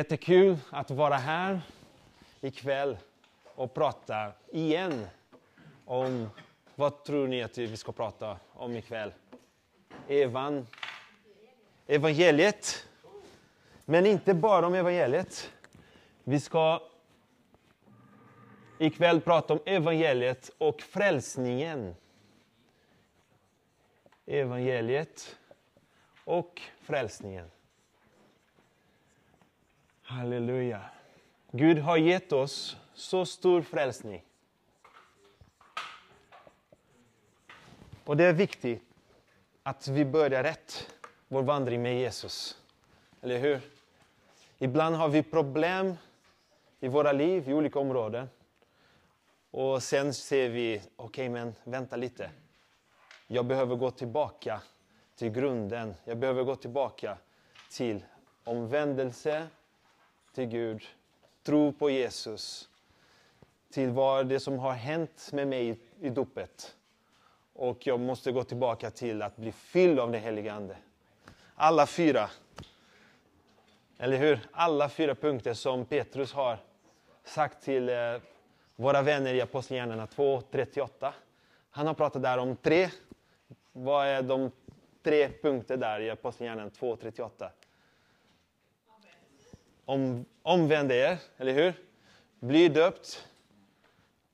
Jättekul att vara här ikväll och prata igen om vad tror ni att vi ska prata om ikväll? Evan, evangeliet. Men inte bara om evangeliet. Vi ska ikväll prata om evangeliet och frälsningen. Evangeliet och frälsningen. Halleluja. Gud har gett oss så stor frälsning. Och det är viktigt att vi börjar rätt, vår vandring med Jesus. Eller hur? Ibland har vi problem i våra liv, i olika områden. Och sen ser vi, okej okay, men vänta lite. Jag behöver gå tillbaka till grunden. Jag behöver gå tillbaka till omvändelse, till Gud, tro på Jesus, till vad det som har hänt med mig i dopet. Och jag måste gå tillbaka till att bli fylld av den helige Ande. Alla fyra, eller hur? Alla fyra punkter som Petrus har sagt till eh, våra vänner i Apostlagärningarna 2.38. Han har pratat där om tre. Vad är de tre punkter där i Apostlagärningarna 2.38? Om, omvänd er, eller hur? Bli döpt.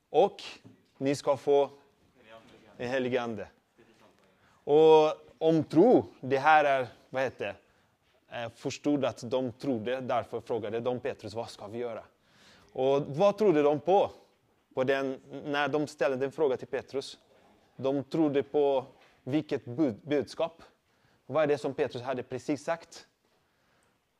Och ni ska få en helig ande. Och om tro, det här är, vad heter det? Förstod att de trodde, därför frågade de Petrus, vad ska vi göra? Och vad trodde de på? på den, när de ställde en fråga till Petrus. De trodde på vilket bud, budskap? Vad är det som Petrus hade precis sagt?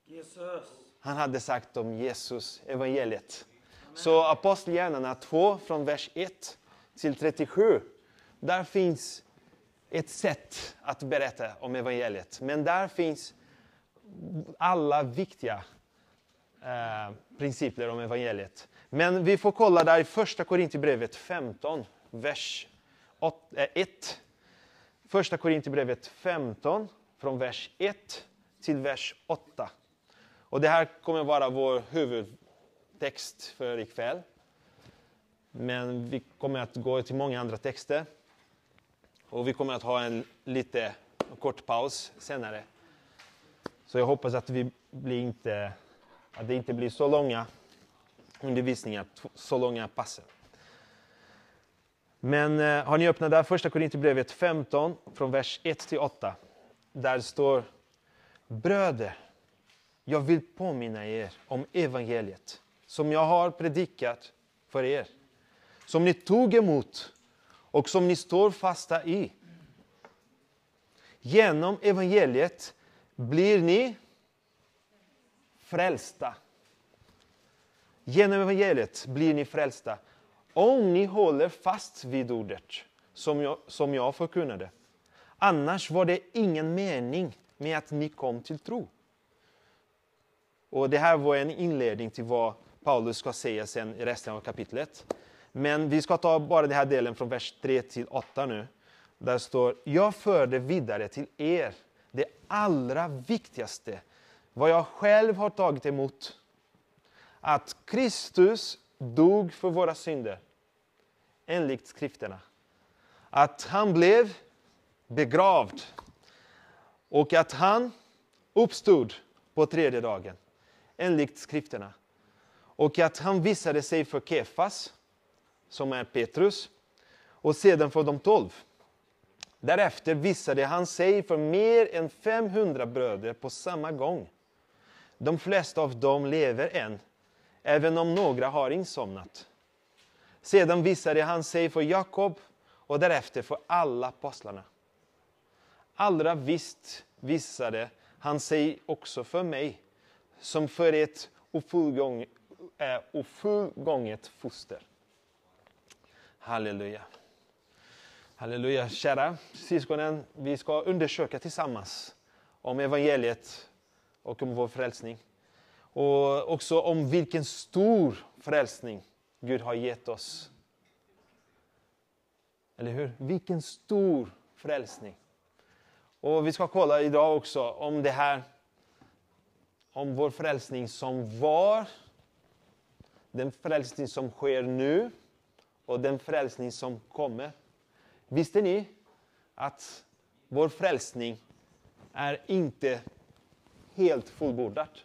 Jesus. Han hade sagt om Jesus, evangeliet. Så Apostlagärningarna 2 från vers 1 till 37. Där finns ett sätt att berätta om evangeliet. Men där finns alla viktiga eh, principer om evangeliet. Men vi får kolla där i första Korintierbrevet 15, vers 1. Eh, första Korintierbrevet 15, från vers 1 till vers 8. Och det här kommer vara vår huvudtext för ikväll. Men vi kommer att gå till många andra texter. Och vi kommer att ha en lite kort paus senare. Så jag hoppas att, vi blir inte, att det inte blir så långa undervisningar, så långa passen. Men eh, har ni öppnat där första Korinthierbrevet 15 från vers 1 till 8. Där står Bröder, jag vill påminna er om evangeliet som jag har predikat för er. Som ni tog emot och som ni står fasta i. Genom evangeliet blir ni frälsta. Genom evangeliet blir ni frälsta om ni håller fast vid ordet som jag, som jag förkunnade. Annars var det ingen mening med att ni kom till tro. Och Det här var en inledning till vad Paulus ska säga sen i resten av kapitlet. Men vi ska ta bara den här delen från vers 3 till 8 nu. Där står, jag förde vidare till er det allra viktigaste, vad jag själv har tagit emot att Kristus dog för våra synder, enligt skrifterna. Att han blev begravd och att han uppstod på tredje dagen, enligt skrifterna. Och att han visade sig för Kefas, som är Petrus, och sedan för de tolv. Därefter visade han sig för mer än 500 bröder på samma gång. De flesta av dem lever än, även om några har insomnat. Sedan visade han sig för Jakob och därefter för alla apostlarna. Allra visst visade han sig också för mig, som för ett ofullgånget eh, foster. Halleluja. Halleluja. Kära syskonen, vi ska undersöka tillsammans om evangeliet och om vår frälsning. Och också om vilken stor frälsning Gud har gett oss. Eller hur? Vilken stor frälsning. Och vi ska kolla idag också om det här om vår frälsning som var, den frälsning som sker nu och den frälsning som kommer. Visste ni att vår frälsning är inte helt fullbordad?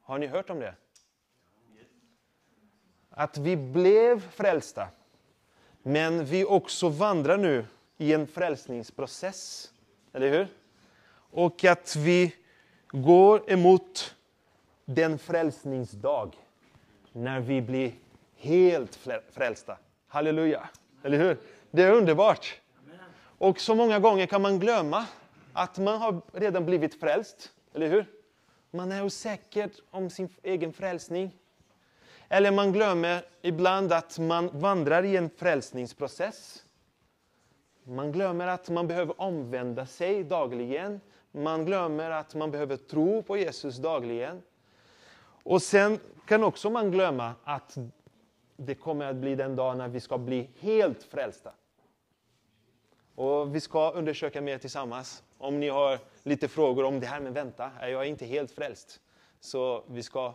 Har ni hört om det? Att vi blev frälsta, men vi också vandrar nu i en frälsningsprocess. Eller hur? Och att vi går emot den frälsningsdag när vi blir helt frälsta. Halleluja! Eller hur? Det är underbart. Och så många gånger kan man glömma att man har redan blivit frälst. Eller hur? Man är osäker om sin egen frälsning. Eller man glömmer ibland att man vandrar i en frälsningsprocess. Man glömmer att man behöver omvända sig dagligen. Man glömmer att man behöver tro på Jesus dagligen. Och sen kan också man glömma att det kommer att bli den dag när vi ska bli helt frälsta. Och vi ska undersöka mer tillsammans. Om ni har lite frågor om det här, men vänta, jag är inte helt frälst. Så vi ska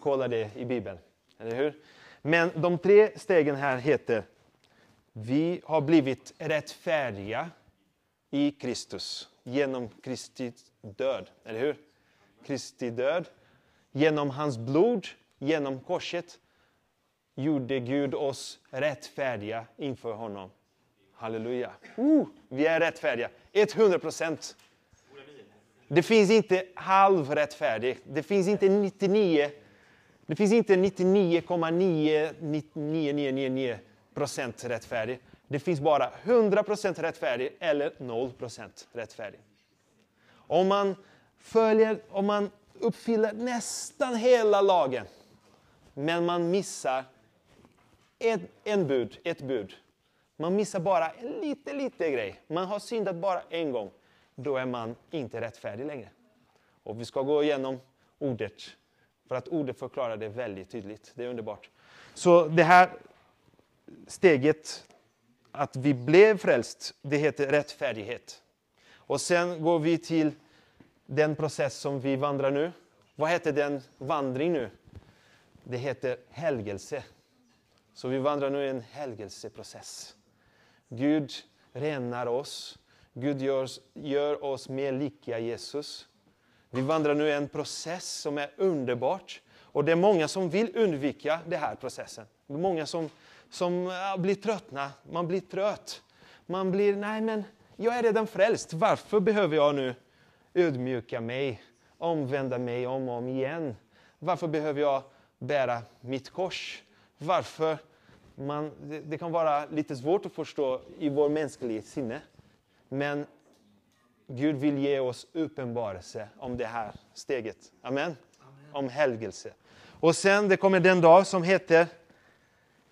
kolla det i Bibeln. Eller hur? Men de tre stegen här heter Vi har blivit rättfärdiga i Kristus genom Kristi död. Eller hur? Kristi död. Genom hans blod, genom korset, gjorde Gud oss rättfärdiga inför honom. Halleluja. Uh, vi är rättfärdiga. 100 procent. Det finns inte halvrättfärdig. Det finns inte 99 det finns inte 99,9999 procent rättfärdig. Det finns bara 100% rättfärdig eller 0% rättfärdig. Om man följer, om man uppfyller nästan hela lagen, men man missar ett, en bud, ett bud. Man missar bara en liten, liten grej. Man har syndat bara en gång. Då är man inte rättfärdig längre. Och vi ska gå igenom ordet för att ordet förklarar det väldigt tydligt. Det är underbart. Så det här steget, att vi blev frälst, det heter rättfärdighet. Och sen går vi till den process som vi vandrar nu. Vad heter den vandring nu? Det heter helgelse. Så vi vandrar nu i en helgelseprocess. Gud renar oss. Gud gör, gör oss mer lika Jesus. Vi vandrar nu i en process som är underbart. Och det är många som vill undvika den här processen. Det är många som, som blir tröttna. Man blir trött. Man blir, nej men jag är redan frälst. Varför behöver jag nu ödmjuka mig, omvända mig om och om igen? Varför behöver jag bära mitt kors? Varför? Man, det, det kan vara lite svårt att förstå i vår mänskliga sinne. Men Gud vill ge oss uppenbarelse om det här steget. Amen. Amen. Om helgelse. Och sen det kommer den dag som heter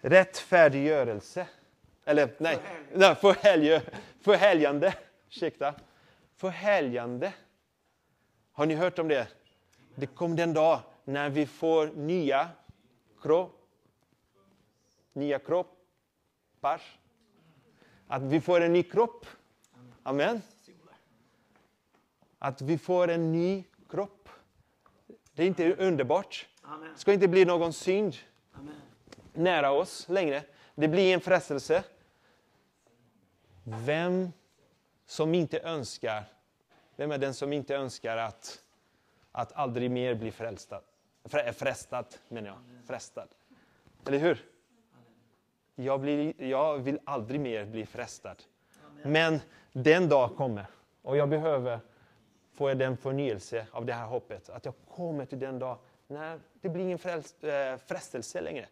rättfärdiggörelse. Eller nej, nej förhelg, förhelgande. Ursäkta. Förhelgande. Har ni hört om det? Det kommer den dag när vi får nya kropp, nya kroppar. Att vi får en ny kropp. Amen. Att vi får en ny kropp. Det är inte underbart. Det ska inte bli någon synd Amen nära oss längre. Det blir en frestelse. Vem som inte önskar, vem är den som inte önskar att, att aldrig mer bli frälstad? Frestad, menar jag. Frestad. Eller hur? Jag, blir, jag vill aldrig mer bli frestad. Men den dag kommer och jag behöver få den förnyelse av det här hoppet. Att jag kommer till den dag när det blir ingen äh, frestelse längre.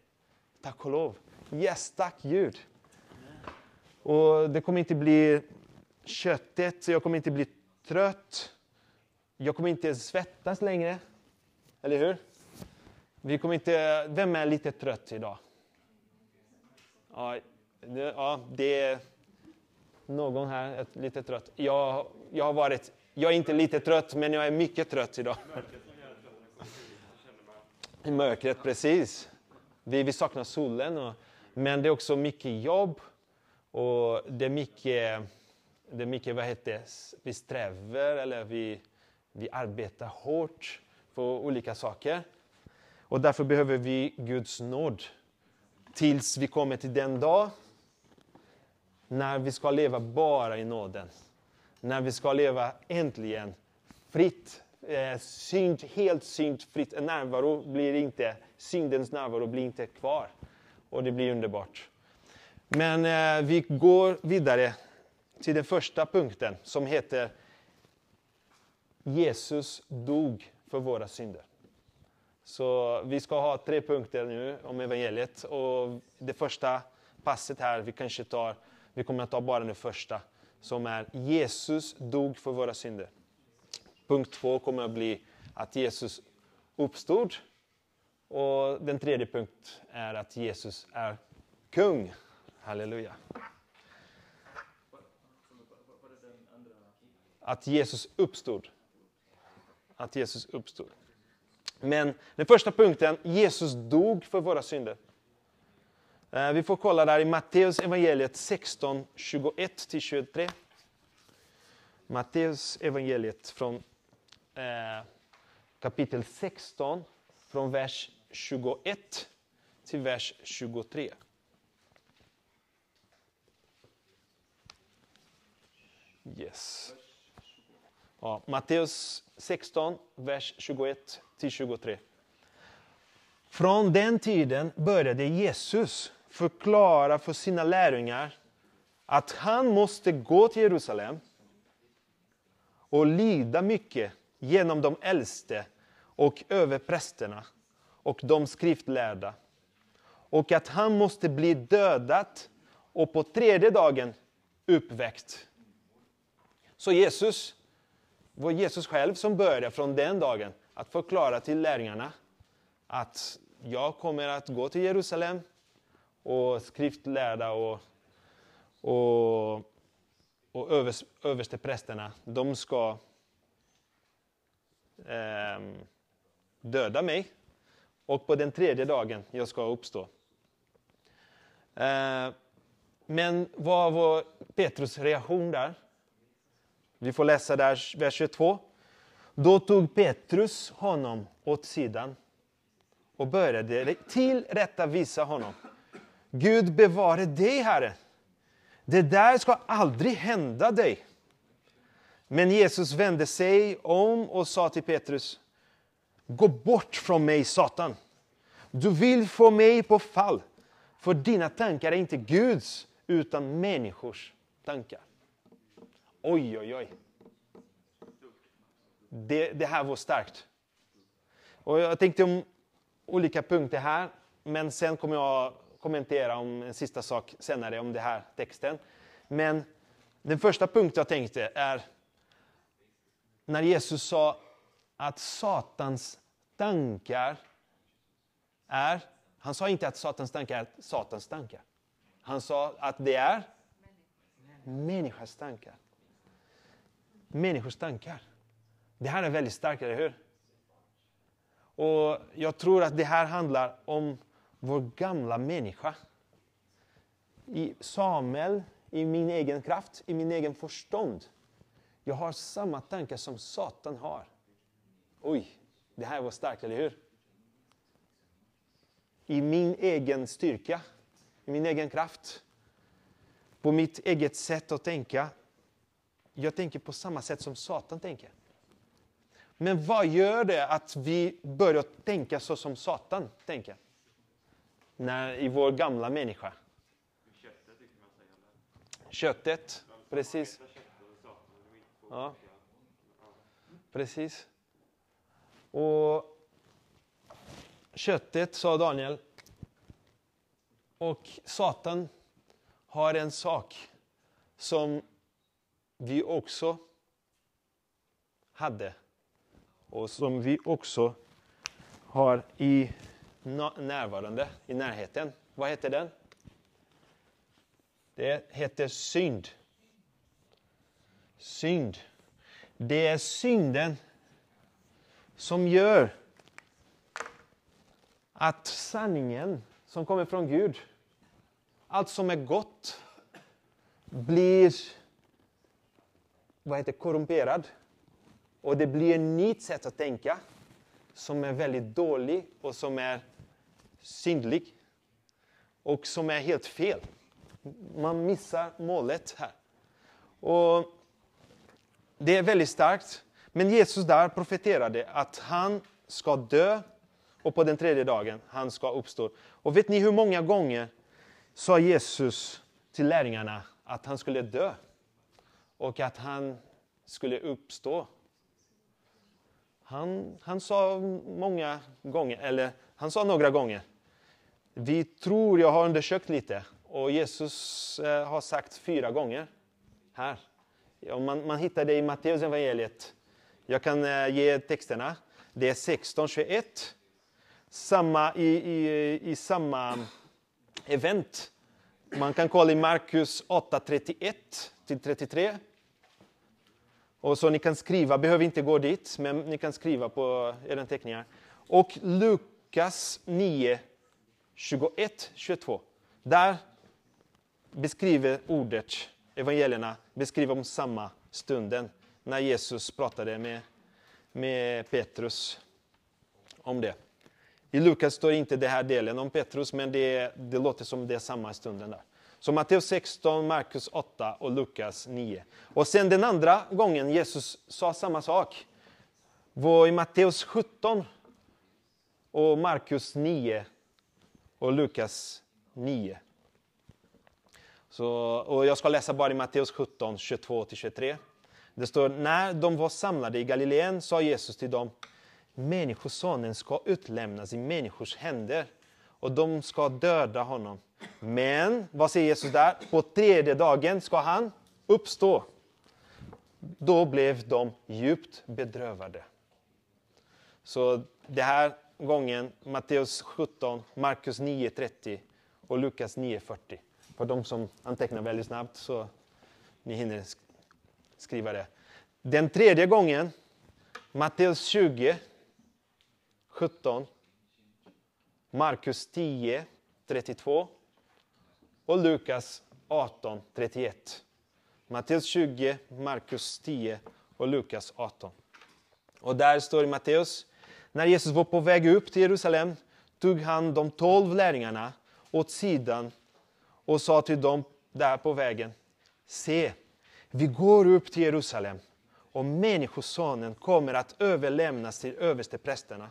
Tack och lov. Yes, tack Gud. Och det kommer inte bli köttet, jag kommer inte bli trött. Jag kommer inte svettas längre. Eller hur? Vi kommer inte... Vem är lite trött idag? Ja, det, ja, det är någon här lite trött. Jag, jag har varit jag är inte lite trött, men jag är mycket trött idag. I mörkret, precis. Vi, vi saknar solen, och, men det är också mycket jobb. Och det är mycket, det är mycket vad heter det? vi strävar eller vi, Vi arbetar hårt för olika saker. Och därför behöver vi Guds nåd. Tills vi kommer till den dag när vi ska leva bara i nåden. När vi ska leva äntligen fritt. Eh, synd, helt syndfritt. En närvaro blir inte, syndens närvaro blir inte kvar. Och det blir underbart. Men eh, vi går vidare till den första punkten som heter Jesus dog för våra synder. Så vi ska ha tre punkter nu om evangeliet. Och det första passet här, vi kanske tar, vi kommer att ta bara det första, som är Jesus dog för våra synder. Punkt två kommer att bli att Jesus uppstod. Och den tredje punkt är att Jesus är kung. Halleluja. Att Jesus uppstod. Att Jesus uppstod. Men den första punkten, Jesus dog för våra synder. Eh, vi får kolla där i Matteus evangeliet 16, 21-23. Matteus evangeliet från eh, kapitel 16, från vers 21 till vers 23. Yes. Ja, Matteus 16, vers 21 till 23. Från den tiden började Jesus förklara för sina lärjungar att han måste gå till Jerusalem och lida mycket genom de äldste och överprästerna och de skriftlärda. Och att han måste bli dödad och på tredje dagen uppväckt. Så Jesus var Jesus själv som började från den dagen att förklara till lärjungarna att jag kommer att gå till Jerusalem och skriftlärda och, och, och övers, översteprästerna, de ska eh, döda mig och på den tredje dagen jag ska uppstå. Eh, men vad var Petrus reaktion där? Vi får läsa där vers 22. Då tog Petrus honom åt sidan och började tillrättavisa honom. Gud bevare dig, Herre. Det där ska aldrig hända dig. Men Jesus vände sig om och sa till Petrus, Gå bort från mig, Satan. Du vill få mig på fall, för dina tankar är inte Guds, utan människors tankar. Oj, oj, oj. Det, det här var starkt. Och jag tänkte om olika punkter här, men sen kommer jag kommentera om en sista sak senare om den här texten. Men den första punkten jag tänkte är när Jesus sa att Satans tankar är, han sa inte att Satans tankar är Satans tankar. Han sa att det är människans tankar människors tankar. Det här är väldigt starkt, eller hur? Och jag tror att det här handlar om vår gamla människa. I Samuel, i min egen kraft, i min egen förstånd. Jag har samma tankar som Satan har. Oj, det här var starkt, eller hur? I min egen styrka, i min egen kraft, på mitt eget sätt att tänka, jag tänker på samma sätt som Satan tänker. Men vad gör det att vi börjar tänka så som Satan tänker? När, I vår gamla människa. Köttet, precis. Ja. Precis. Och köttet, sa Daniel. Och Satan har en sak som vi också hade och som vi också har i närvarande, i närheten. Vad heter den? Det heter synd. Synd. Det är synden som gör att sanningen som kommer från Gud, allt som är gott, blir vad heter korrumperad. Och det blir ett nytt sätt att tänka som är väldigt dålig och som är syndlig och som är helt fel. Man missar målet här. Och det är väldigt starkt. Men Jesus där profeterade att han ska dö och på den tredje dagen han ska uppstå. Och vet ni hur många gånger sa Jesus till lärjungarna att han skulle dö och att han skulle uppstå? Han, han sa många gånger, eller han sa några gånger. Vi tror, jag har undersökt lite, och Jesus eh, har sagt fyra gånger här. Man, man hittar det i Matteus evangeliet. Jag kan eh, ge texterna. Det är 16.21. Samma, i, i, I samma event. Man kan kolla i Markus 8.31 till 33. Och så ni kan skriva, behöver inte gå dit, men ni kan skriva på era teckningar. Och Lukas 9, 21, 22. Där beskriver ordet, evangelierna, beskriver om samma stunden när Jesus pratade med, med Petrus om det. I Lukas står inte den här delen om Petrus, men det, det låter som det är samma stunden där. Så Matteus 16, Markus 8 och Lukas 9. Och sen den andra gången Jesus sa samma sak var i Matteus 17 och Markus 9 och Lukas 9. Så, och jag ska läsa bara i Matteus 17, 22-23. Det står, när de var samlade i Galileen sa Jesus till dem, Människosonen ska utlämnas i människors händer och de ska döda honom. Men, vad säger Jesus där? På tredje dagen ska han uppstå. Då blev de djupt bedrövade. Så det här gången Matteus 17, Markus 9.30 och Lukas 9.40. För de som antecknar väldigt snabbt så ni hinner skriva det. Den tredje gången, Matteus 20, 17, Markus 10, 32 och Lukas 18, 31. Matteus 20, Markus 10 och Lukas 18. Och där står i Matteus, när Jesus var på väg upp till Jerusalem tog han de tolv lärjungarna åt sidan och sa till dem där på vägen, se, vi går upp till Jerusalem och Människosonen kommer att överlämnas till översteprästerna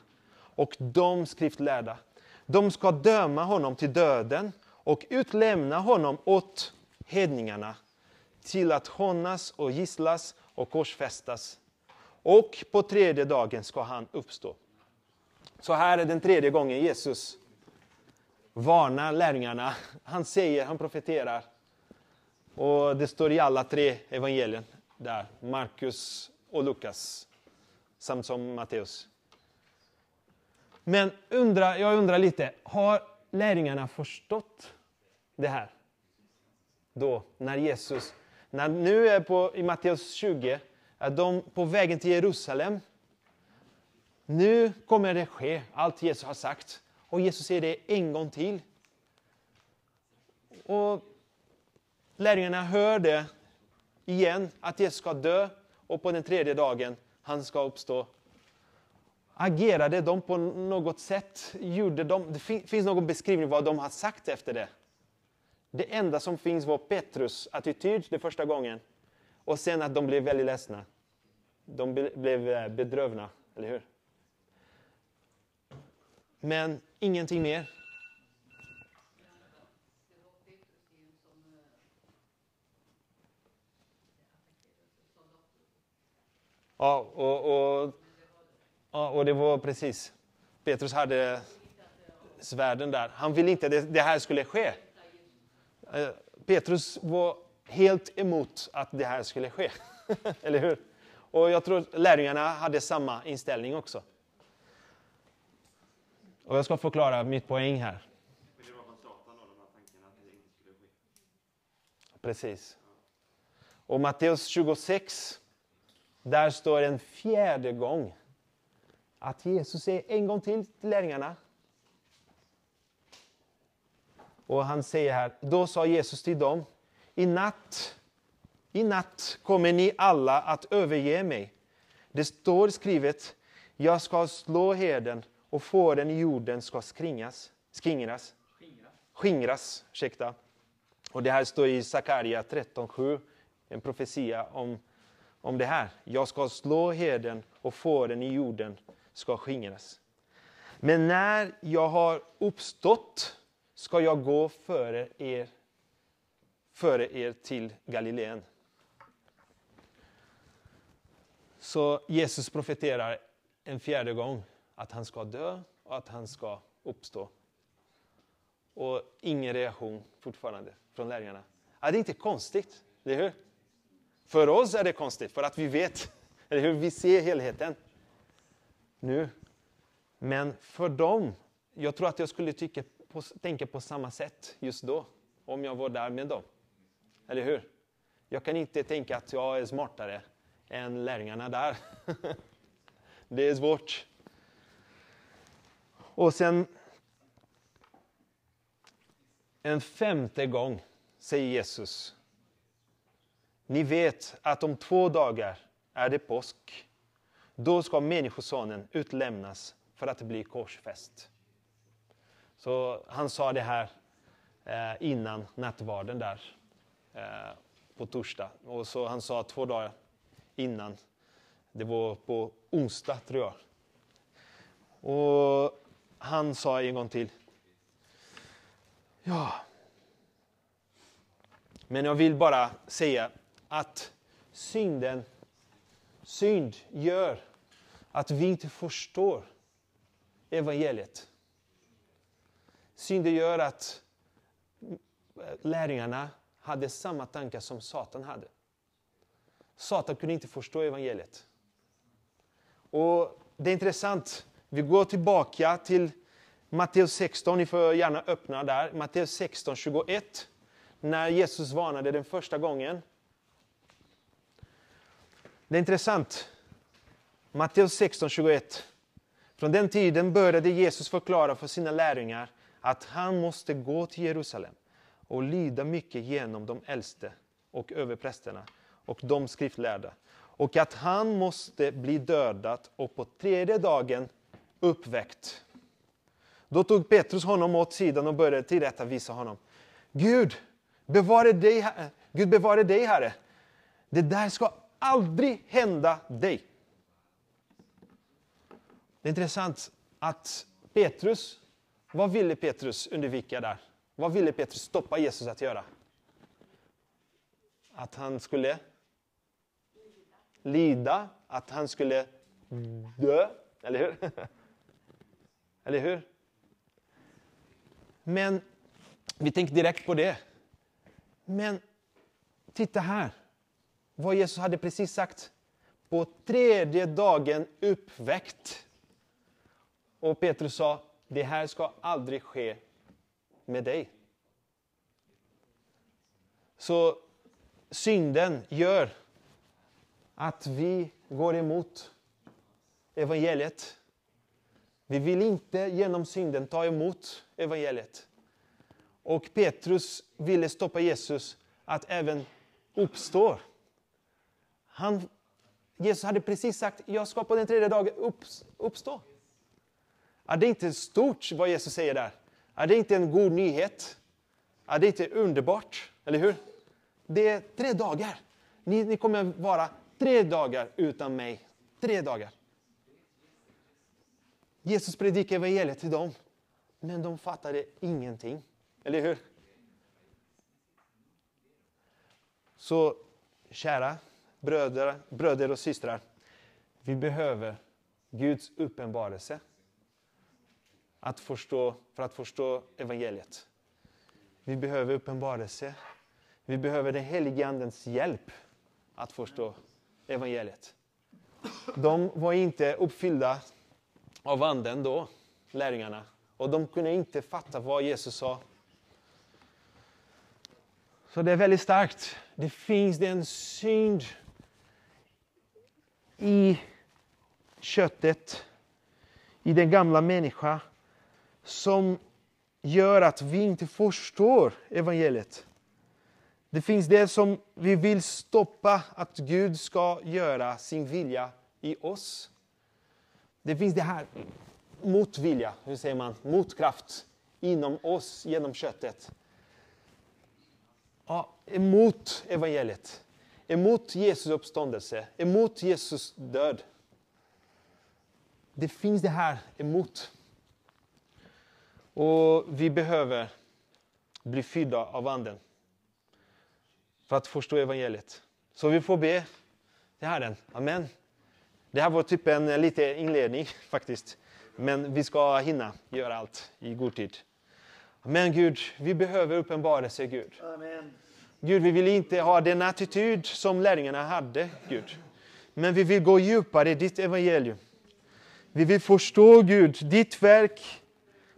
och de skriftlärda. De ska döma honom till döden och utlämna honom åt hedningarna till att hånas och gisslas och korsfästas. Och på tredje dagen ska han uppstå. Så här är den tredje gången Jesus varnar lärjungarna. Han säger, han profeterar. Och det står i alla tre evangelien där, Markus och Lukas, samt som Matteus. Men undra, jag undrar lite, har lärjungarna förstått det här? Då, när Jesus, när nu är på, i Matteus 20, är de på vägen till Jerusalem. Nu kommer det ske, allt Jesus har sagt. Och Jesus säger det en gång till. Och lärjungarna hör det igen, att Jesus ska dö och på den tredje dagen han ska uppstå. Agerade de på något sätt? Gjorde de, det finns någon beskrivning vad de har sagt efter det. Det enda som finns var Petrus attityd den första gången. Och sen att de blev väldigt ledsna. De blev eh, bedrövna, eller hur? Men ingenting mer. Ja, och, och, ja, och det var precis. Petrus hade svärden där. Han ville inte att det här skulle ske. Eh, Petrus var helt emot att det här skulle ske. Eller hur? Och jag tror lärjungarna hade samma inställning också. Och jag ska förklara mitt poäng här. Precis. Och Matteus 26, där står en fjärde gång att Jesus säger en gång till till lärjungarna. Och han säger här, då sa Jesus till dem, i natt, i natt kommer ni alla att överge mig. Det står skrivet, jag ska slå herden och fåren i jorden ska skringas, skingras, skingras. Ursäkta. Och det här står i Sakaria 13.7, en profetia om, om det här. Jag ska slå herden och fåren i jorden ska skingras. Men när jag har uppstått ska jag gå före er, före er till Galileen. Så Jesus profeterar en fjärde gång att han ska dö och att han ska uppstå. Och ingen reaktion fortfarande från lärjungarna. Ja, det är inte konstigt, eller hur? För oss är det konstigt, för att vi vet, eller hur? Vi ser helheten nu. Men för dem, jag tror att jag skulle tycka på, tänka på samma sätt just då, om jag var där med dem. Eller hur? Jag kan inte tänka att jag är smartare än lärjungarna där. det är svårt. Och sen en femte gång säger Jesus. Ni vet att om två dagar är det påsk. Då ska Människosonen utlämnas för att bli korsfäst. Så han sa det här eh, innan nattvarden där eh, på torsdag. Och så han sa två dagar innan. Det var på onsdag tror jag. Och han sa en gång till. Ja. Men jag vill bara säga att synden, synd gör att vi inte förstår evangeliet. Synden gör att lärjungarna hade samma tankar som Satan hade. Satan kunde inte förstå evangeliet. Och Det är intressant. Vi går tillbaka till Matteus 16, ni får gärna öppna där. Matteus 16, 21. När Jesus varnade den första gången. Det är intressant. Matteus 16, 21. Från den tiden började Jesus förklara för sina lärjungar att han måste gå till Jerusalem och lida mycket genom de äldste och överprästerna och de skriftlärda. Och att han måste bli dödad och på tredje dagen uppväckt. Då tog Petrus honom åt sidan och började tillrättavisa honom. Gud, bevare dig, Gud bevare dig, Herre. Det där ska aldrig hända dig. Det är intressant att Petrus, vad ville Petrus undvika där? Vad ville Petrus stoppa Jesus att göra? Att han skulle lida, att han skulle dö, eller hur? Eller hur? Men vi tänker direkt på det. Men titta här, vad Jesus hade precis sagt. På tredje dagen uppväckt. Och Petrus sa, det här ska aldrig ske med dig. Så synden gör att vi går emot evangeliet. Vi vill inte genom synden ta emot evangeliet. Och Petrus ville stoppa Jesus att även uppstå. Han, Jesus hade precis sagt, jag ska på den tredje dagen uppstå. Är det inte stort vad Jesus säger där? Är det inte en god nyhet? Är det inte underbart? Eller hur? Det är tre dagar. Ni, ni kommer vara tre dagar utan mig. Tre dagar. Jesus predikade evangeliet till dem, men de fattade ingenting. Eller hur? Så kära bröder, bröder och systrar, vi behöver Guds uppenbarelse att förstå, för att förstå evangeliet. Vi behöver uppenbarelse. Vi behöver den helige Andens hjälp att förstå evangeliet. De var inte uppfyllda av anden då, lärjungarna. Och de kunde inte fatta vad Jesus sa. Så det är väldigt starkt. Det finns en synd i köttet, i den gamla människan som gör att vi inte förstår evangeliet. Det finns det som vi vill stoppa att Gud ska göra sin vilja i oss. Det finns det här motvilja, hur säger man, motkraft inom oss genom köttet. Ja, emot evangeliet, emot Jesus uppståndelse, emot Jesus död. Det finns det här emot. Och vi behöver bli fyllda av Anden för att förstå evangeliet. Så vi får be till Herren. Amen. Det här var typ en liten inledning faktiskt. Men vi ska hinna göra allt i god tid. Men Gud, vi behöver uppenbarelse Gud. Amen. Gud, vi vill inte ha den attityd som lärjungarna hade, Gud. Men vi vill gå djupare i ditt evangelium. Vi vill förstå, Gud, ditt verk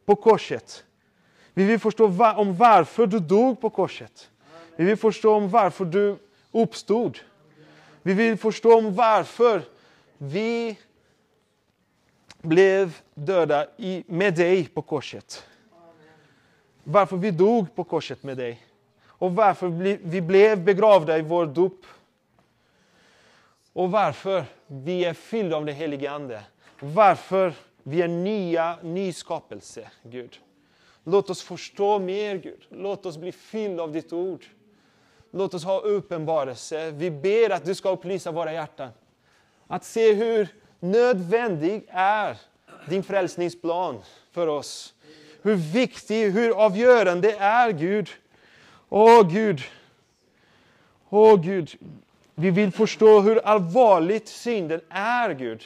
på korset. Vi vill förstå va om varför du dog på korset. Vi vill förstå om varför du uppstod. Vi vill förstå om varför vi blev döda i, med dig på korset. Varför vi dog på korset med dig. Och varför vi blev begravda i vår dop. Och varför vi är fyllda av den helige Ande. Varför vi är nya, ny skapelse, Gud. Låt oss förstå mer, Gud. Låt oss bli fyllda av ditt ord. Låt oss ha uppenbarelse. Vi ber att du ska upplysa våra hjärtan. Att se hur nödvändig är din frälsningsplan för oss. Hur viktig, hur avgörande är Gud. Åh Gud. Åh Gud. Vi vill förstå hur allvarligt synden är Gud.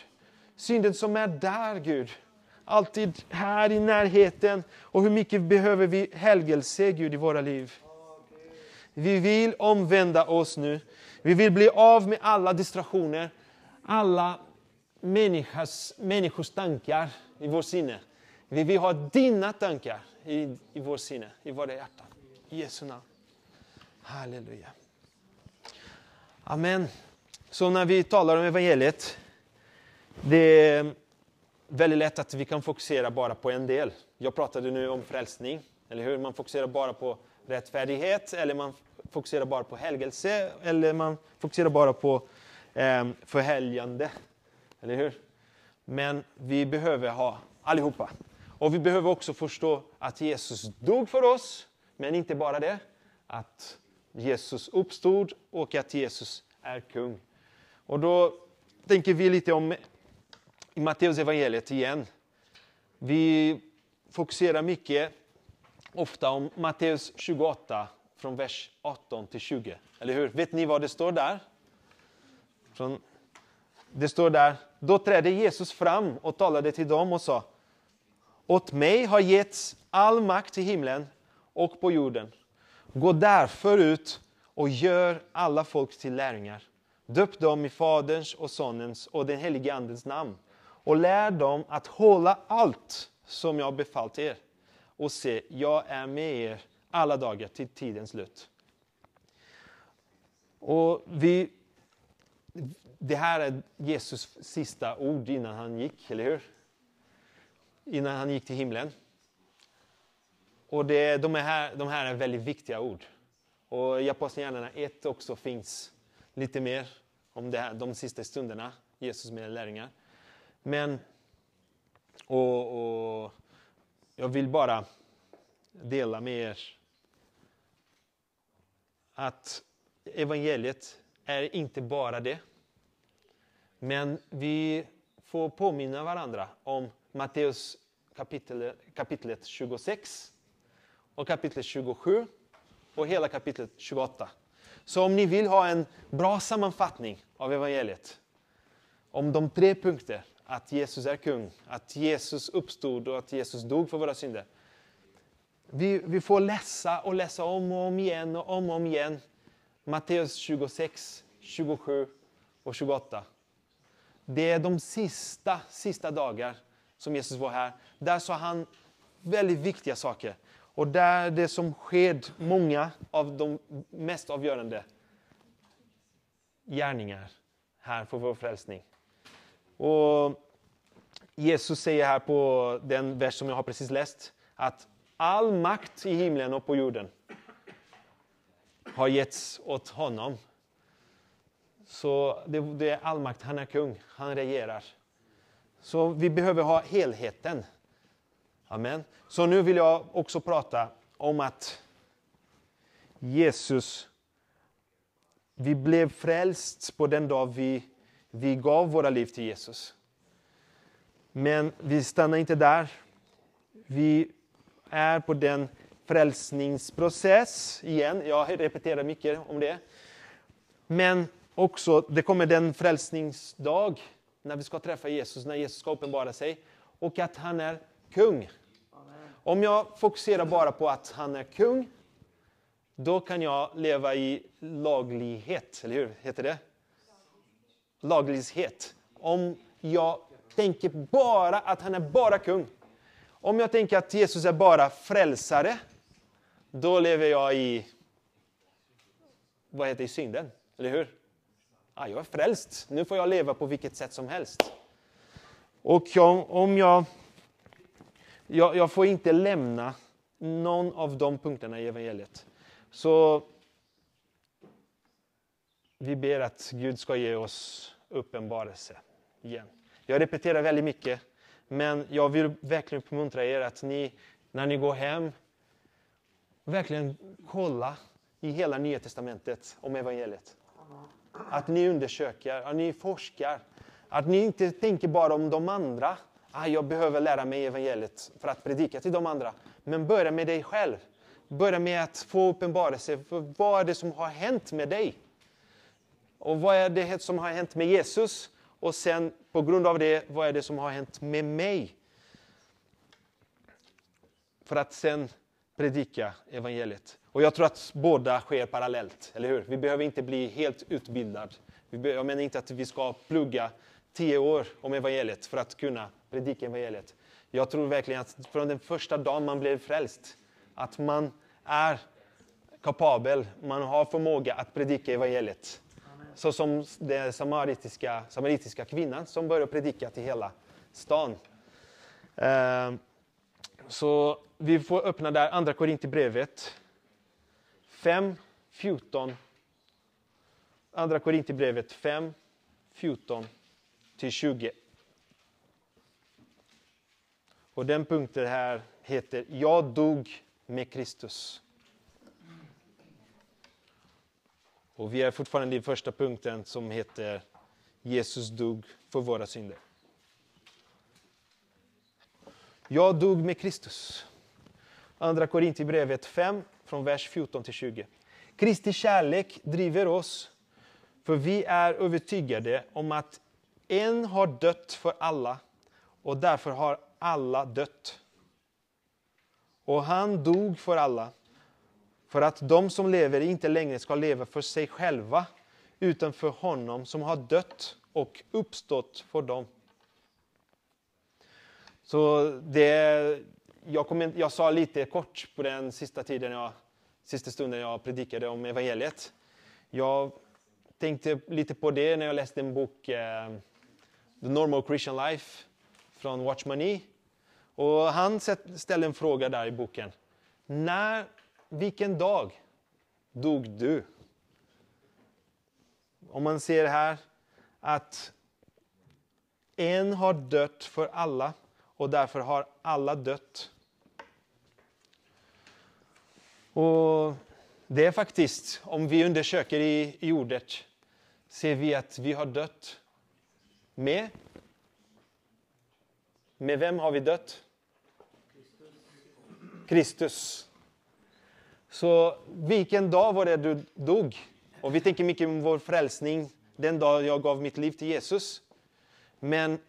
Synden som är där Gud. Alltid här i närheten. Och hur mycket behöver vi helgelse Gud i våra liv. Vi vill omvända oss nu. Vi vill bli av med alla distraktioner. Alla människors, människors tankar i vår sinne. Vi vill ha dina tankar i, i vår sinne, i våra hjärtan. I Jesu namn. Halleluja. Amen. Så när vi talar om evangeliet, det är väldigt lätt att vi kan fokusera bara på en del. Jag pratade nu om frälsning, eller hur? Man fokuserar bara på rättfärdighet, eller man fokuserar bara på helgelse, eller man fokuserar bara på eh, förhelgande. Eller hur? Men vi behöver ha allihopa. Och vi behöver också förstå att Jesus dog för oss, men inte bara det. Att Jesus uppstod och att Jesus är kung. Och då tänker vi lite om i Matteus evangeliet igen. Vi fokuserar mycket, ofta om Matteus 28 från vers 18 till 20. Eller hur? Vet ni vad det står där? Från, det står där, då trädde Jesus fram och talade till dem och sa Åt mig har getts all makt i himlen och på jorden. Gå därför ut och gör alla folk till lärjungar. Döp dem i Faderns och Sonens och den helige Andens namn och lär dem att hålla allt som jag befallt er. Och se, jag är med er alla dagar till tidens slut. Och vi, det här är Jesus sista ord innan han gick, eller hur? Innan han gick till himlen. Och det, de, är här, de här är väldigt viktiga ord. Och i Apostlagärningarna 1 också finns lite mer om det här, de sista stunderna, Jesus med lärjungar. Men, och, och jag vill bara dela med er att evangeliet är inte bara det. Men vi får påminna varandra om Matteus kapitel, kapitlet 26 och kapitlet 27 och hela kapitlet 28. Så om ni vill ha en bra sammanfattning av evangeliet om de tre punkter, att Jesus är kung, att Jesus uppstod och att Jesus dog för våra synder. Vi, vi får läsa och läsa om och om igen och om och om igen Matteus 26, 27 och 28. Det är de sista, sista dagar som Jesus var här. Där sa han väldigt viktiga saker. Och där det som sked många av de mest avgörande gärningar här för vår frälsning. Och Jesus säger här på den vers som jag har precis läst att all makt i himlen och på jorden har getts åt honom. Så det, det är allmakt, han är kung, han regerar. Så vi behöver ha helheten. Amen. Så nu vill jag också prata om att Jesus, vi blev frälst på den dag vi, vi gav våra liv till Jesus. Men vi stannar inte där. Vi är på den frälsningsprocess igen. Jag repeterar mycket om det. Men också, det kommer den frälsningsdag när vi ska träffa Jesus, när Jesus ska uppenbara sig. Och att han är kung. Om jag fokuserar bara på att han är kung, då kan jag leva i laglighet, eller hur heter det? Laglighet. Om jag tänker bara att han är bara kung. Om jag tänker att Jesus är bara frälsare, då lever jag i, vad heter det, i synden. Eller hur? Ah, jag är frälst, nu får jag leva på vilket sätt som helst. Och jag, om jag, jag, jag får inte lämna någon av de punkterna i evangeliet. Så vi ber att Gud ska ge oss uppenbarelse igen. Jag repeterar väldigt mycket, men jag vill verkligen uppmuntra er att ni, när ni går hem, verkligen kolla i hela Nya Testamentet om evangeliet. Att ni undersöker, att ni forskar. Att ni inte tänker bara om de andra. Ah, jag behöver lära mig evangeliet för att predika till de andra. Men börja med dig själv. Börja med att få uppenbarelse för vad är det som har hänt med dig. Och vad är det som har hänt med Jesus? Och sen på grund av det, vad är det som har hänt med mig? För att sen predika evangeliet. Och jag tror att båda sker parallellt, eller hur? Vi behöver inte bli helt utbildade. Jag menar inte att vi ska plugga tio år om evangeliet för att kunna predika evangeliet. Jag tror verkligen att från den första dagen man blev frälst, att man är kapabel, man har förmåga att predika evangeliet. Så som den samaritiska, samaritiska kvinnan som började predika till hela stan. Ehm, så vi får öppna där, Andra Korinthierbrevet 5, 14. Andra Korinthierbrevet 5, 14 till 20. Och den punkten här heter Jag dog med Kristus. Och vi är fortfarande i första punkten som heter Jesus dog för våra synder. Jag dog med Kristus. Andra Korintierbrevet 5, från vers 14 till 20. Kristi kärlek driver oss, för vi är övertygade om att en har dött för alla och därför har alla dött. Och han dog för alla, för att de som lever inte längre ska leva för sig själva, utan för honom som har dött och uppstått för dem. Så det, jag, kom, jag sa lite kort på den sista tiden jag, sista stunden jag predikade om evangeliet. Jag tänkte lite på det när jag läste en bok, eh, The Normal Christian Life, från Watchman e. Och han ställde en fråga där i boken. När, vilken dag dog du? Om man ser här att en har dött för alla och därför har alla dött. Och det är faktiskt, om vi undersöker i, i ordet, ser vi att vi har dött med. Med vem har vi dött? Kristus. Så vilken dag var det du dog? Och vi tänker mycket om vår frälsning den dag jag gav mitt liv till Jesus. Men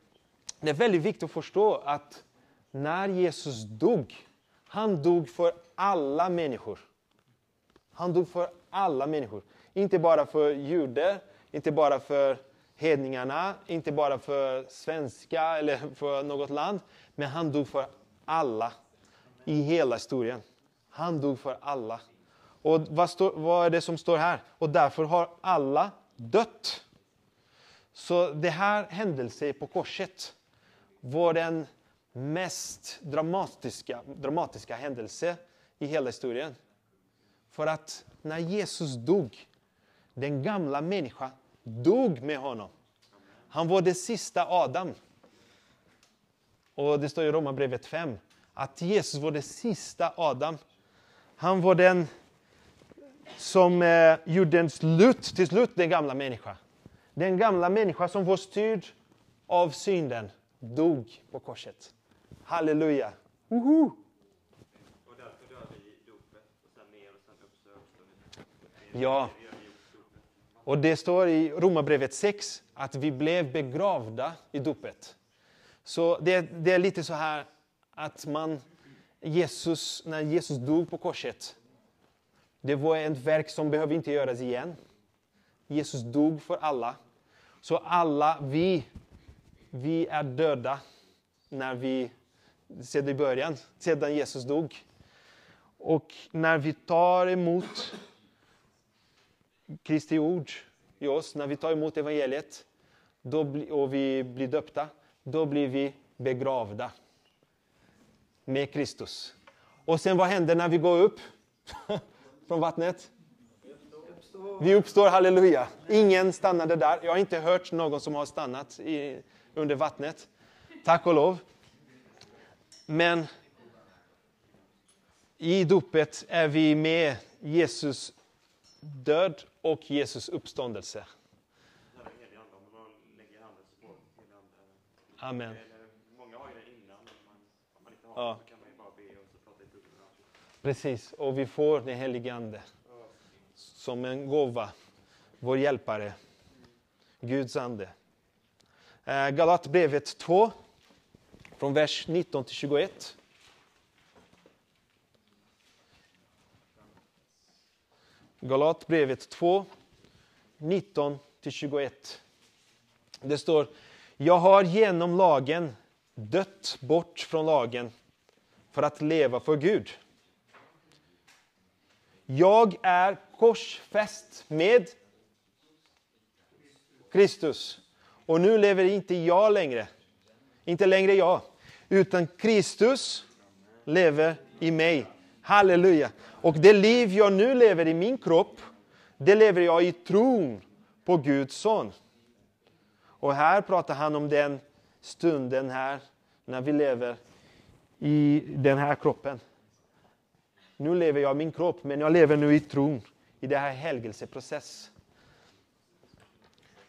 det är väldigt viktigt att förstå att när Jesus dog, han dog för alla människor. Han dog för alla människor. Inte bara för judar, inte bara för hedningarna, inte bara för svenska eller för något land. Men han dog för alla i hela historien. Han dog för alla. Och vad, står, vad är det som står här? Och därför har alla dött. Så det här händelsen på korset var den mest dramatiska, dramatiska händelse i hela historien. För att när Jesus dog, den gamla människan dog med honom. Han var det sista Adam. Och det står i Romarbrevet 5 att Jesus var det sista Adam. Han var den som eh, gjorde en slut, till slut den gamla människan. Den gamla människan som var styrd av synden dog på korset. Halleluja! Woho! Ja. Och det står i Romarbrevet 6 att vi blev begravda i dopet. Så det, det är lite så här att man, Jesus, när Jesus dog på korset, det var ett verk som behöver inte göras igen. Jesus dog för alla. Så alla vi, vi är döda när vi, sedan i början, sedan Jesus dog. Och när vi tar emot Kristi ord i oss, när vi tar emot evangeliet då bli, och vi blir döpta, då blir vi begravda med Kristus. Och sen vad händer när vi går upp från vattnet? Vi uppstår, halleluja. Ingen stannade där. Jag har inte hört någon som har stannat i, under vattnet. Tack och lov. Men i dopet är vi med Jesus död och Jesus uppståndelse. Amen. Ja. Precis, och vi får den helige Ande som en gåva, vår hjälpare, Guds ande. Eh, Galatbrevet 2, från vers 19 till 21. Galatbrevet 2, 19 till 21. Det står, jag har genom lagen dött bort från lagen för att leva för Gud. Jag är korsfäst med Kristus. Och nu lever inte jag längre. Inte längre jag. Utan Kristus lever i mig. Halleluja. Och det liv jag nu lever i min kropp, det lever jag i tron på Guds son. Och här pratar han om den stunden här, när vi lever i den här kroppen. Nu lever jag i min kropp, men jag lever nu i tron, i den här helgelseprocessen.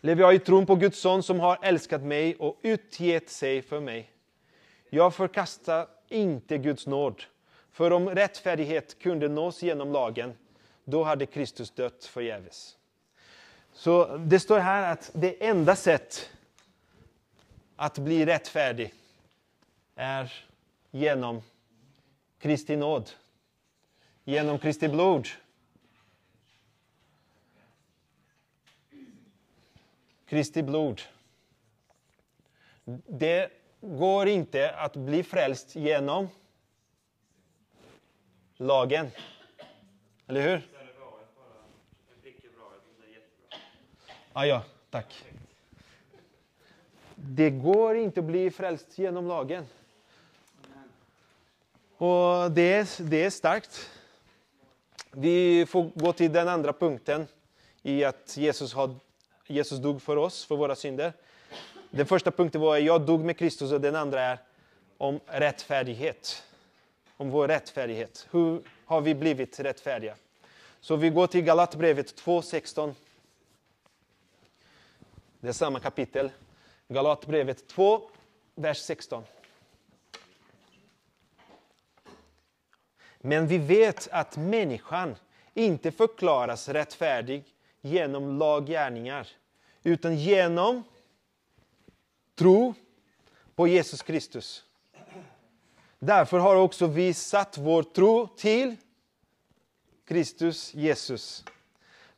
Lever jag i tron på Guds son som har älskat mig och utgett sig för mig. Jag förkastar inte Guds nåd, för om rättfärdighet kunde nås genom lagen, då hade Kristus dött förgäves. Så det står här att det enda sätt att bli rättfärdig är genom Kristi nåd genom Kristi blod. Kristi blod. Det går inte att bli frälst genom lagen. Eller hur? Ah, ja, tack. Det går inte att bli frälst genom lagen. Och det är, det är starkt. Vi får gå till den andra punkten i att Jesus, har, Jesus dog för oss, för våra synder. Den första punkten var jag dog med Kristus och den andra är om rättfärdighet. Om vår rättfärdighet. Hur har vi blivit rättfärdiga? Så vi går till Galatbrevet 2.16. Det är samma kapitel. Galatbrevet 2, vers 16. Men vi vet att människan inte förklaras rättfärdig genom laggärningar, utan genom tro på Jesus Kristus. Därför har också vi satt vår tro till Kristus Jesus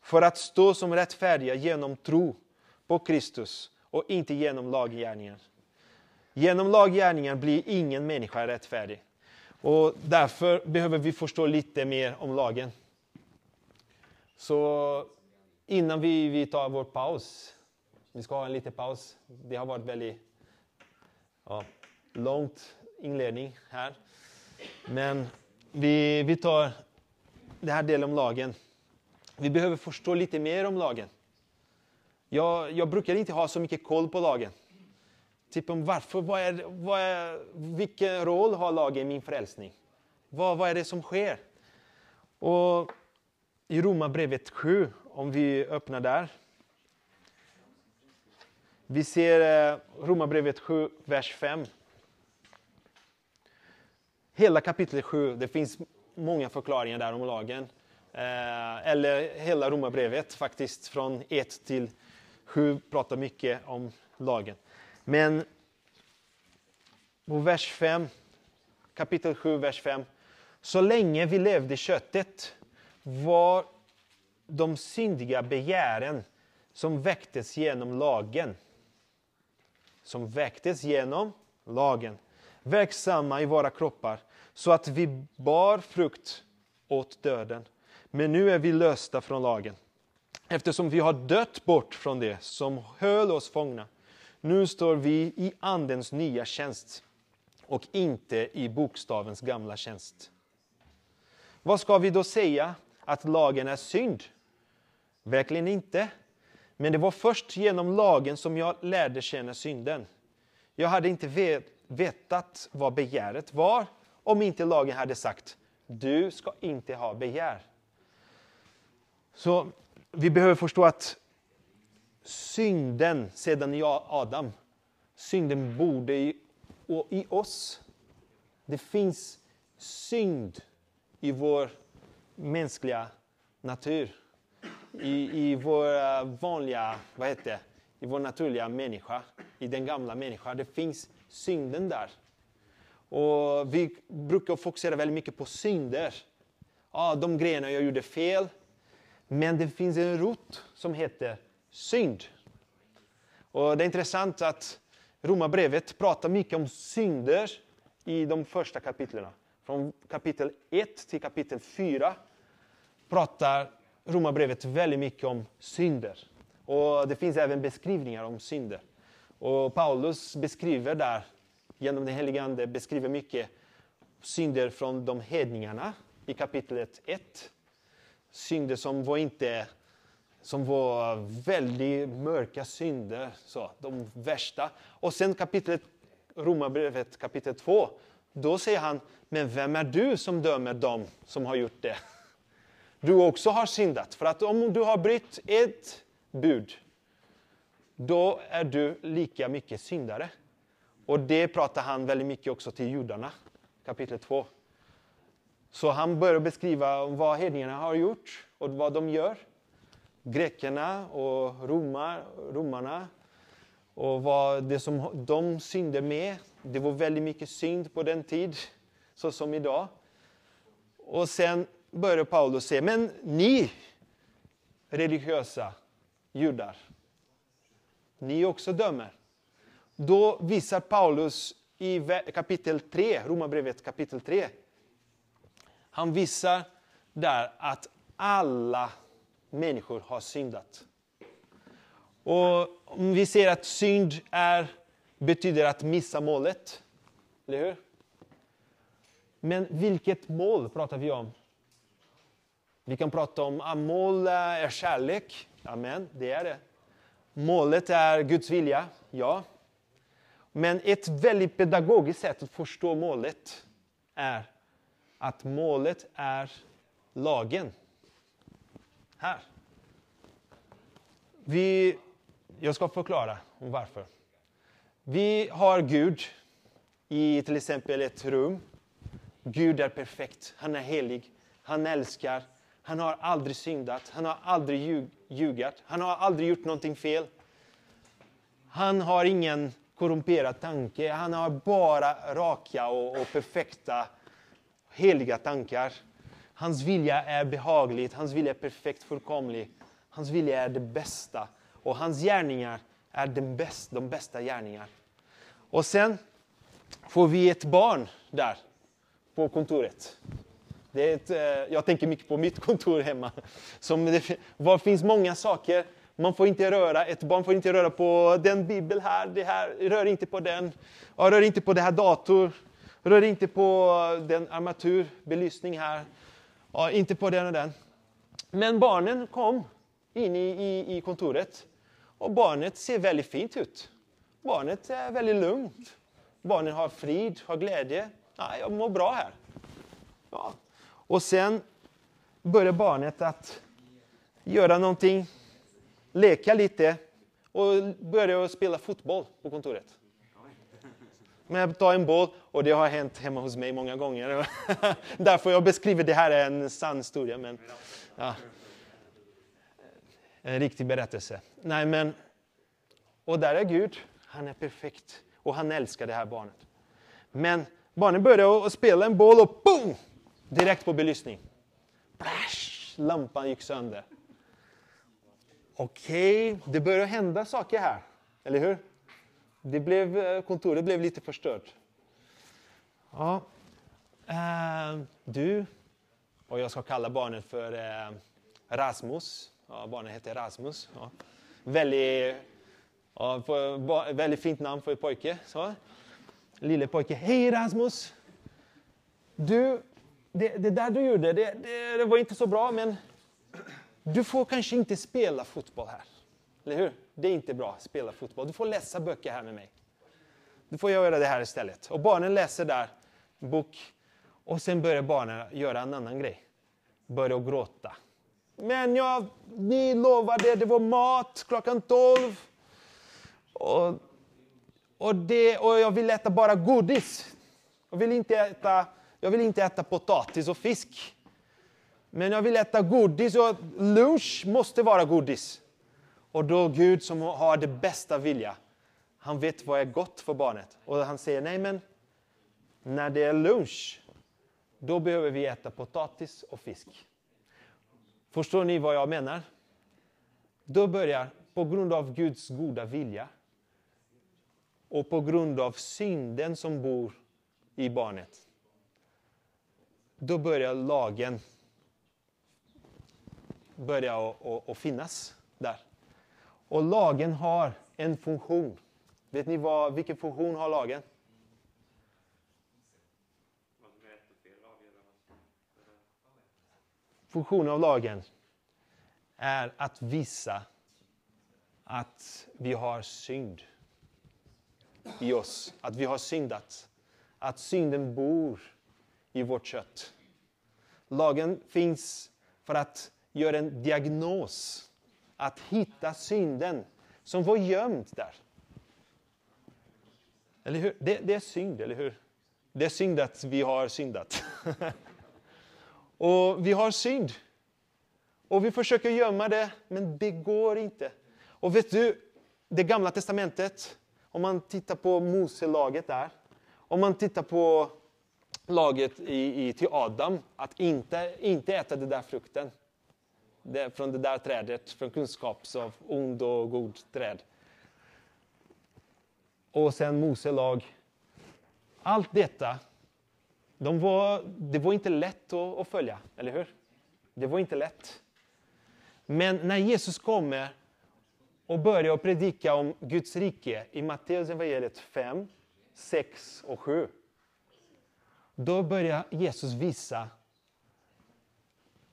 för att stå som rättfärdiga genom tro på Kristus och inte genom laggärningar. Genom laggärningar blir ingen människa rättfärdig. Och därför behöver vi förstå lite mer om lagen. Så innan vi, vi tar vår paus, vi ska ha en liten paus. Det har varit väldigt ja, långt inledning här. Men vi, vi tar den här delen om lagen. Vi behöver förstå lite mer om lagen. Jag, jag brukar inte ha så mycket koll på lagen. Typ om varför, vad är, vad är, vilken roll har lagen i min frälsning? Vad, vad är det som sker? Och i Romarbrevet 7, om vi öppnar där. Vi ser eh, Romarbrevet 7, vers 5. Hela kapitel 7, det finns många förklaringar där om lagen. Eh, eller hela Romarbrevet faktiskt, från 1 till 7 pratar mycket om lagen. Men på vers 5, kapitel 7, vers 5. Så länge vi levde i köttet var de syndiga begären som väcktes genom lagen. Som väcktes genom lagen. Verksamma i våra kroppar så att vi bar frukt åt döden. Men nu är vi lösta från lagen. Eftersom vi har dött bort från det som höll oss fångna. Nu står vi i Andens nya tjänst och inte i bokstavens gamla tjänst. Vad ska vi då säga? Att lagen är synd? Verkligen inte. Men det var först genom lagen som jag lärde känna synden. Jag hade inte vetat vad begäret var om inte lagen hade sagt du ska inte ha begär. Så vi behöver förstå att synden sedan i Adam, synden borde i, i oss. Det finns synd i vår mänskliga natur. I, i vår vanliga, vad heter det, i vår naturliga människa, i den gamla människan. Det finns synden där. Och vi brukar fokusera väldigt mycket på synder. Ja, de grejerna jag gjorde fel. Men det finns en rot som heter synd. Och det är intressant att Romarbrevet pratar mycket om synder i de första kapitlen. Från kapitel 1 till kapitel 4 pratar Romarbrevet väldigt mycket om synder. Och det finns även beskrivningar om synder. Och Paulus beskriver där, genom den helige Ande, beskriver mycket synder från de hedningarna i kapitlet 1. Synder som var inte som var väldigt mörka synder, så, de värsta. Och sen kapitlet, Romarbrevet kapitel 2, då säger han, men vem är du som dömer dem som har gjort det? Du också har syndat. För att om du har brytt ett bud, då är du lika mycket syndare. Och det pratar han väldigt mycket också till judarna, kapitel 2. Så han börjar beskriva vad hedningarna har gjort och vad de gör. Grekerna och romar, romarna och vad det som de synde med. Det var väldigt mycket synd på den tid, så som idag. Och sen börjar Paulus säga, men ni religiösa judar, ni också dömer. Då visar Paulus i kapitel 3, Romarbrevet kapitel 3, han visar där att alla människor har syndat. Och om vi ser att synd är, betyder att missa målet, eller hur? Men vilket mål pratar vi om? Vi kan prata om att mål är kärlek. Amen, det är det. Målet är Guds vilja, ja. Men ett väldigt pedagogiskt sätt att förstå målet är att målet är lagen. Här. Vi, jag ska förklara om varför. Vi har Gud i till exempel ett rum. Gud är perfekt, han är helig, han älskar, han har aldrig syndat, han har aldrig ljug, ljugat, han har aldrig gjort någonting fel. Han har ingen korrumperad tanke, han har bara raka och, och perfekta, heliga tankar. Hans vilja är behaglig, hans vilja är perfekt, fullkomlig. Hans vilja är det bästa och hans gärningar är den bäst, de bästa gärningar. Och sen får vi ett barn där på kontoret. Det är ett, eh, jag tänker mycket på mitt kontor hemma. Som det var, finns många saker. Man får inte röra, ett barn får inte röra på den bibel här, det här, rör inte på den. rör inte på det här dator. Rör inte på den armatur, belysning här. inte på den och den. Men barnen kom in i, i, i kontoret. Och barnet ser väldigt fint ut. Barnet är väldigt lugnt. Barnet har frid, har glädje. Ja, jag mår bra här. Ja. Och sen börjar barnet att göra någonting, leka lite och börja spela fotboll på kontoret. Men tar en boll, och det har hänt hemma hos mig många gånger. Därför jag beskriver det här är en sann historia. Men, ja. En riktig berättelse. Nej, men, och där är Gud. Han är perfekt och han älskar det här barnet. Men barnet börjar att spela en boll och boom! Direkt på belysning. Plash! Lampan gick sönder. Okej, okay, det börjar hända saker här. Eller hur? Det blev, eh, kontoret blev lite förstört. Ja. Uh, du, och jag ska kalla barnet för uh, Rasmus. Ja, barnet heter Rasmus. Ja. Väldigt, ja, väldigt fint namn för en pojke. Så. Lille pojke. Hej Rasmus! Du, det, det där du gjorde, det, det, det var inte så bra men du får kanske inte spela fotboll här. Eller hur? Det är inte bra att spela fotboll. Du får läsa böcker här med mig. Du får göra det här istället. Och barnen läser där bok och sen börjar barnen göra en annan grej. Börjar gråta. Men jag, ni lovade, det var mat klockan 12. Och, och, det, och jag vill äta bara godis. Jag vill, inte äta, jag vill inte äta potatis och fisk. Men jag vill äta godis och lunch måste vara godis. Och då Gud som har det bästa vilja, han vet vad är gott för barnet. Och han säger, nej men när det är lunch, då behöver vi äta potatis och fisk. Förstår ni vad jag menar? Då börjar, på grund av Guds goda vilja och på grund av synden som bor i barnet, då börjar lagen börja att finnas där. Och lagen har en funktion. Vet ni vad, vilken funktion har lagen? Funktionen av lagen är att visa att vi har synd i oss. Att vi har syndat. Att synden bor i vårt kött. Lagen finns för att göra en diagnos att hitta synden som var gömd där. Eller hur? Det, det, är synd, eller hur? Det är synd att vi har syndat. och vi har synd. Och vi försöker gömma det, men det går inte. Och vet du, det gamla testamentet, om man tittar på Moselaget där, om man tittar på laget i, i, till Adam, att inte, inte äta den där frukten det, från det där trädet, från kunskaps av ond och god träd. Och sen Mose lag. Allt detta, de var, det var inte lätt att, att följa, eller hur? Det var inte lätt. Men när Jesus kommer och börjar predika om Guds rike i Matteus evangeliet 5, 6 och 7. Då börjar Jesus visa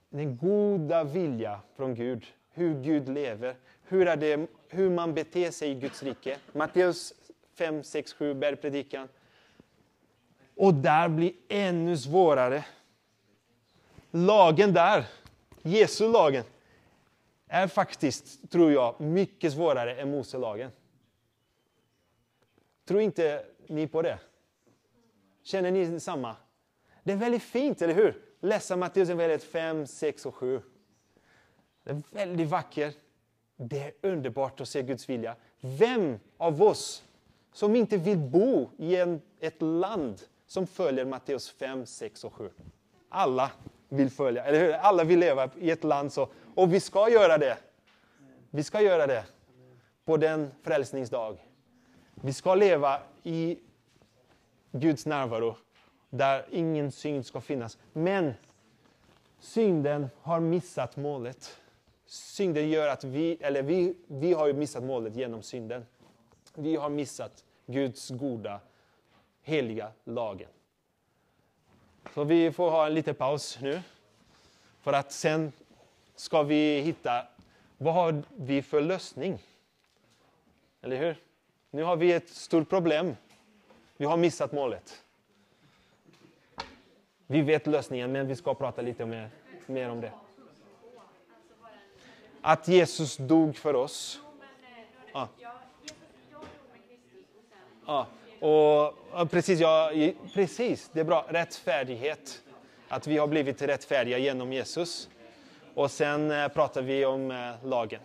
den goda vilja från Gud, hur Gud lever, hur, är det, hur man beter sig i Guds rike. Matteus 5, 6, 7, bergpredikan. Och där blir ännu svårare. Lagen där, Jesu lagen, är faktiskt, tror jag, mycket svårare än Moselagen. Tror inte ni på det? Känner ni samma? Det är väldigt fint, eller hur? läsa Matteusevangeliet 5, 6 och 7. Det är väldigt vackert. Det är underbart att se Guds vilja. Vem av oss som inte vill bo i en, ett land som följer Matteus 5, 6 och 7? Alla vill följa, eller hur? Alla vill leva i ett land så. Och vi ska göra det. Vi ska göra det på den frälsningsdag. Vi ska leva i Guds närvaro där ingen synd ska finnas. Men synden har missat målet. Synden gör att vi, eller vi, vi har missat målet genom synden. Vi har missat Guds goda, heliga lagen. Så vi får ha en liten paus nu. För att sen ska vi hitta, vad har vi för lösning? Eller hur? Nu har vi ett stort problem. Vi har missat målet. Vi vet lösningen, men vi ska prata lite mer, mer om det. Att Jesus dog för oss. Ja. Ja. Och, ja, precis, ja, precis, det är bra. Rättfärdighet. Att vi har blivit rättfärdiga genom Jesus. Och sen eh, pratar vi om eh, lagen.